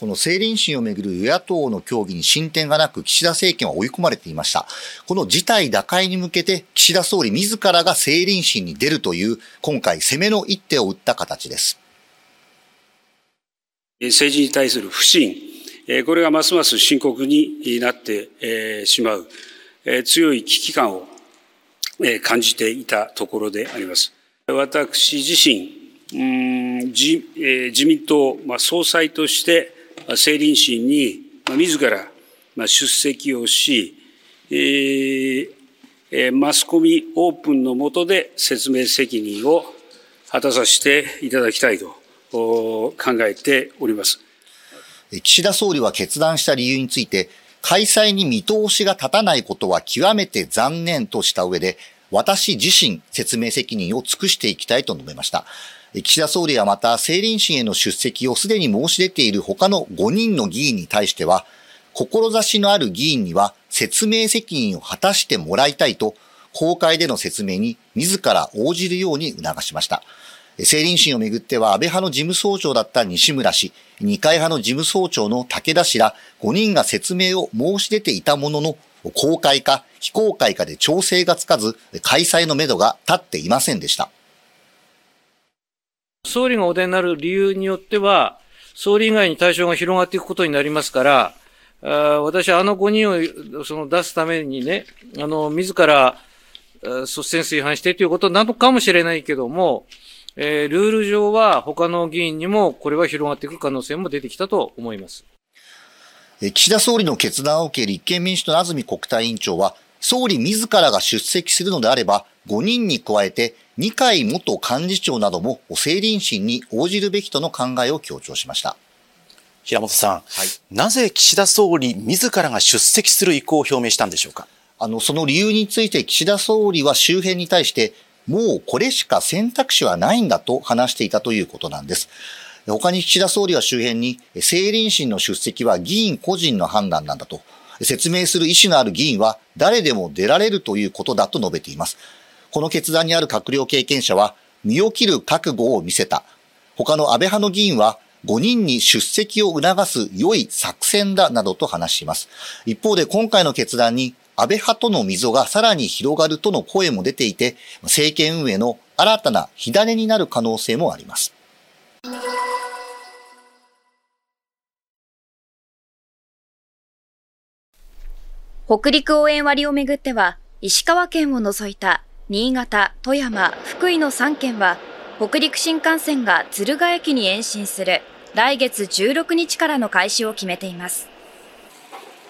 この政倫審をめぐる与野党の協議に進展がなく、岸田政権は追い込まれていました。この事態打開に向けて、岸田総理自らが政倫審に出るという、今回攻めの一手を打った形です。政治に対する不信、これがますます深刻になってしまう、強い危機感を感じていたところであります。私自身、自自民党総裁として政倫審に自ら出席をし、マスコミオープンの下で説明責任を果たさせていただきたいと考えております。岸田総理は決断した理由について、開催に見通しが立たないことは極めて残念とした上で、私自身説明責任を尽くしていきたいと述べました。岸田総理はまた、政倫審への出席をすでに申し出ている他の5人の議員に対しては、志のある議員には説明責任を果たしてもらいたいと、公開での説明に自ら応じるように促しました。政倫審をめぐっては安倍派の事務総長だった西村氏、二階派の事務総長の武田氏ら5人が説明を申し出ていたものの、公開か非公開かで調整がつかず、開催のめどが立っていませんでした。総理がお出になる理由によっては、総理以外に対象が広がっていくことになりますから、あ私はあの5人をその出すためにね、あの、自ら率先垂範してということなのかもしれないけども、えー、ルール上は他の議員にもこれは広がっていく可能性も出てきたと思います。岸田総理の決断を受け、立憲民主党の安住国対委員長は、総理自らが出席するのであれば、5人に加えて二階元幹事長なども政倫審に応じるべきとの考えを強調しました。平本さん、はい、なぜ岸田総理自らが出席する意向を表明したんでしょうか？あの、その理由について岸田総理は周辺に対して、もうこれしか選択肢はないんだと話していたということなんです。他に岸田総理は周辺に、政倫審の出席は議員個人の判断なんだと、説明する意思のある議員は誰でも出られるということだと述べています。この決断にある閣僚経験者は、身を切る覚悟を見せた。他の安倍派の議員は、5人に出席を促す良い作戦だなどと話します。一方で今回の決断に安倍派との溝がさらに広がるとの声も出ていて、政権運営の新たな火種になる可能性もあります。北陸応援割をめぐっては、石川県を除いた新潟、富山、福井の3県は、北陸新幹線が敦賀駅に延伸する来月16日からの開始を決めています。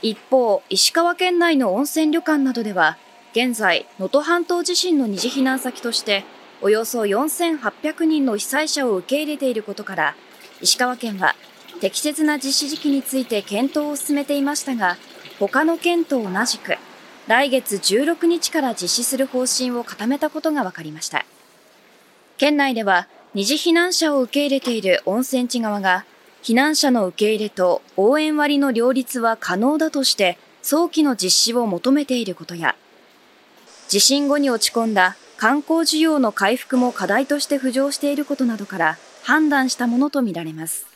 一方、石川県内の温泉旅館などでは、現在、能登半島地震の二次避難先として、およそ4800人の被災者を受け入れていることから、石川県は適切な実施時期について検討を進めていましたが、他の県と同じく、来月16日から実施する方針を固めたことが分かりました。県内では、二次避難者を受け入れている温泉地側が、避難者の受け入れと応援割の両立は可能だとして早期の実施を求めていることや、地震後に落ち込んだ観光需要の回復も課題として浮上していることなどから判断したものとみられます。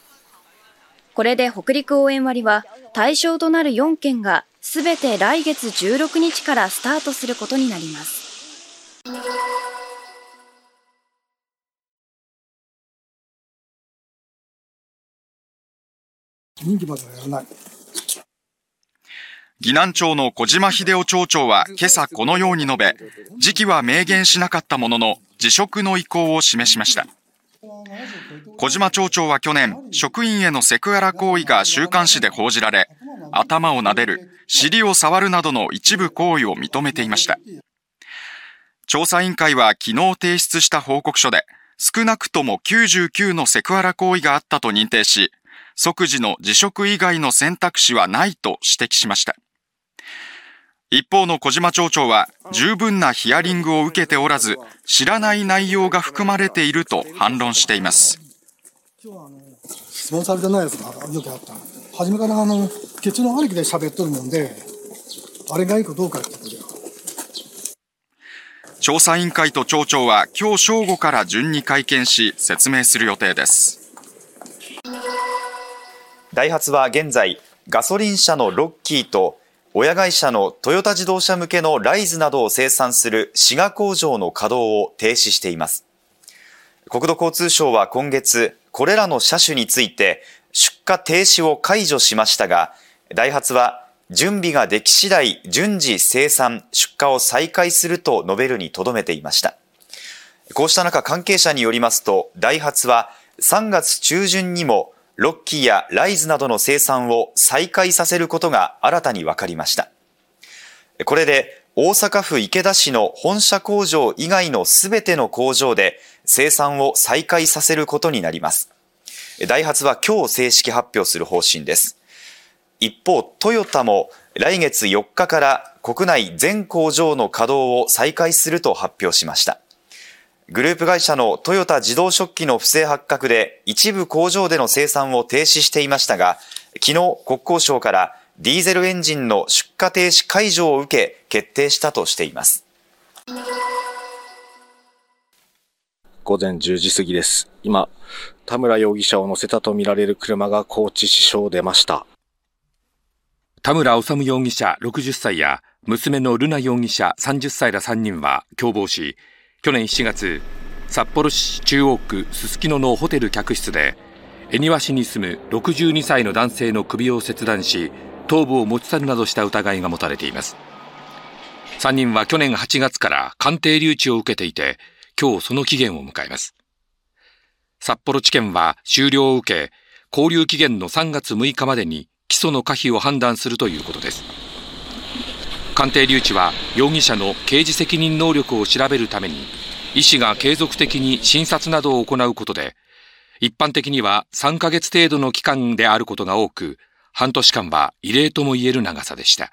これで北陸応援割は対象となる4県がすべて来月16日からスタートすることになります。任期まではやらない。岐南町の小島秀夫町長は今朝このように述べ、時期は明言しなかったものの、辞職の意向を示しました。小島町長は去年、職員へのセクハラ行為が週刊誌で報じられ、頭を撫でる、尻を触るなどの一部行為を認めていました。調査委員会は昨日提出した報告書で、少なくとも99のセクハラ行為があったと認定し、即時の辞職以外の選択肢はないと指摘しました。一方の小島町長は十分なヒアリングを受けておらず、知らない内容が含まれていると反論しています。質問されてないやつがよくあった。初めからあの結論ありきで喋っとるもんで、あれがいいかどうかってこと調査委員会と町長は今日正午から順に会見し説明する予定です。ダイハツは現在、ガソリン車のロッキーと親会社のトヨタ自動車向けのライズなどを生産する滋賀工場の稼働を停止しています。国土交通省は今月、これらの車種について出荷停止を解除しましたが、ダイハツは準備ができ次第順次生産、出荷を再開すると述べるにとどめていました。こうした中、関係者によりますと、ダイハツは3月中旬にもロッキーやライズなどの生産を再開させることが新たに分かりました。これで大阪府池田市の本社工場以外のすべての工場で生産を再開させることになります。ダイハツは今日正式発表する方針です。一方、トヨタも来月4日から国内全工場の稼働を再開すると発表しました。グループ会社のトヨタ自動食器の不正発覚で一部工場での生産を停止していましたが、昨日国交省からディーゼルエンジンの出荷停止解除を受け決定したとしています。午前10時過ぎです。今、田村容疑者を乗せたとみられる車が高知市署を出ました。田村修容疑者60歳や娘の瑠奈容疑者30歳ら3人は共謀し、去年7月札幌市中央区すすきののホテル客室で恵庭市に住む62歳の男性の首を切断し頭部を持ち去るなどした疑いが持たれています。3人は去年8月から鑑定留置を受けていて今日その期限を迎えます。札幌地検は終了を受け勾留期限の3月6日までに起訴の可否を判断するということです。鑑定留置は容疑者の刑事責任能力を調べるために医師が継続的に診察などを行うことで一般的には3ヶ月程度の期間であることが多く半年間は異例とも言える長さでした。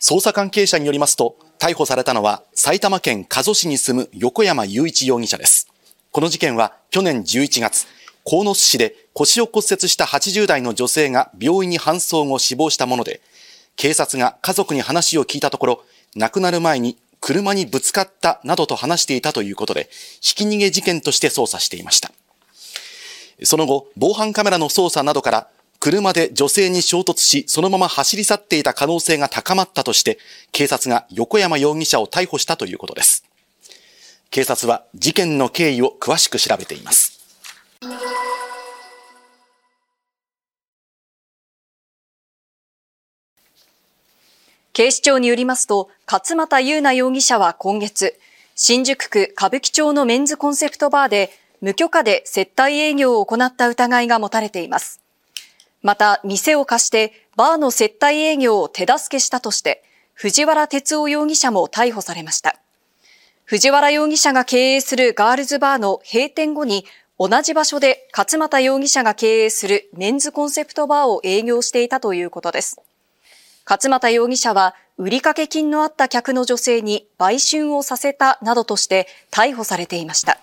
捜査関係者によりますと逮捕されたのは埼玉県加須市に住む横山雄一容疑者です。この事件は去年11月鴻巣市で腰を骨折した80代の女性が病院に搬送後死亡したもので、警察が家族に話を聞いたところ、亡くなる前に車にぶつかったなどと話していたということで、ひき逃げ事件として捜査していました。その後、防犯カメラの捜査などから、車で女性に衝突し、そのまま走り去っていた可能性が高まったとして、警察が横山容疑者を逮捕したということです。警察は事件の経緯を詳しく調べています。警視庁によりますと、勝又優奈容疑者は今月、新宿区歌舞伎町のメンズコンセプトバーで、無許可で接待営業を行った疑いが持たれています。また、店を貸して、バーの接待営業を手助けしたとして、藤原哲夫容疑者も逮捕されました。藤原容疑者が経営するガールズバーの閉店後に、同じ場所で勝又容疑者が経営するメンズコンセプトバーを営業していたということです。勝又容疑者は、売掛金のあった客の女性に売春をさせたなどとして逮捕されていました。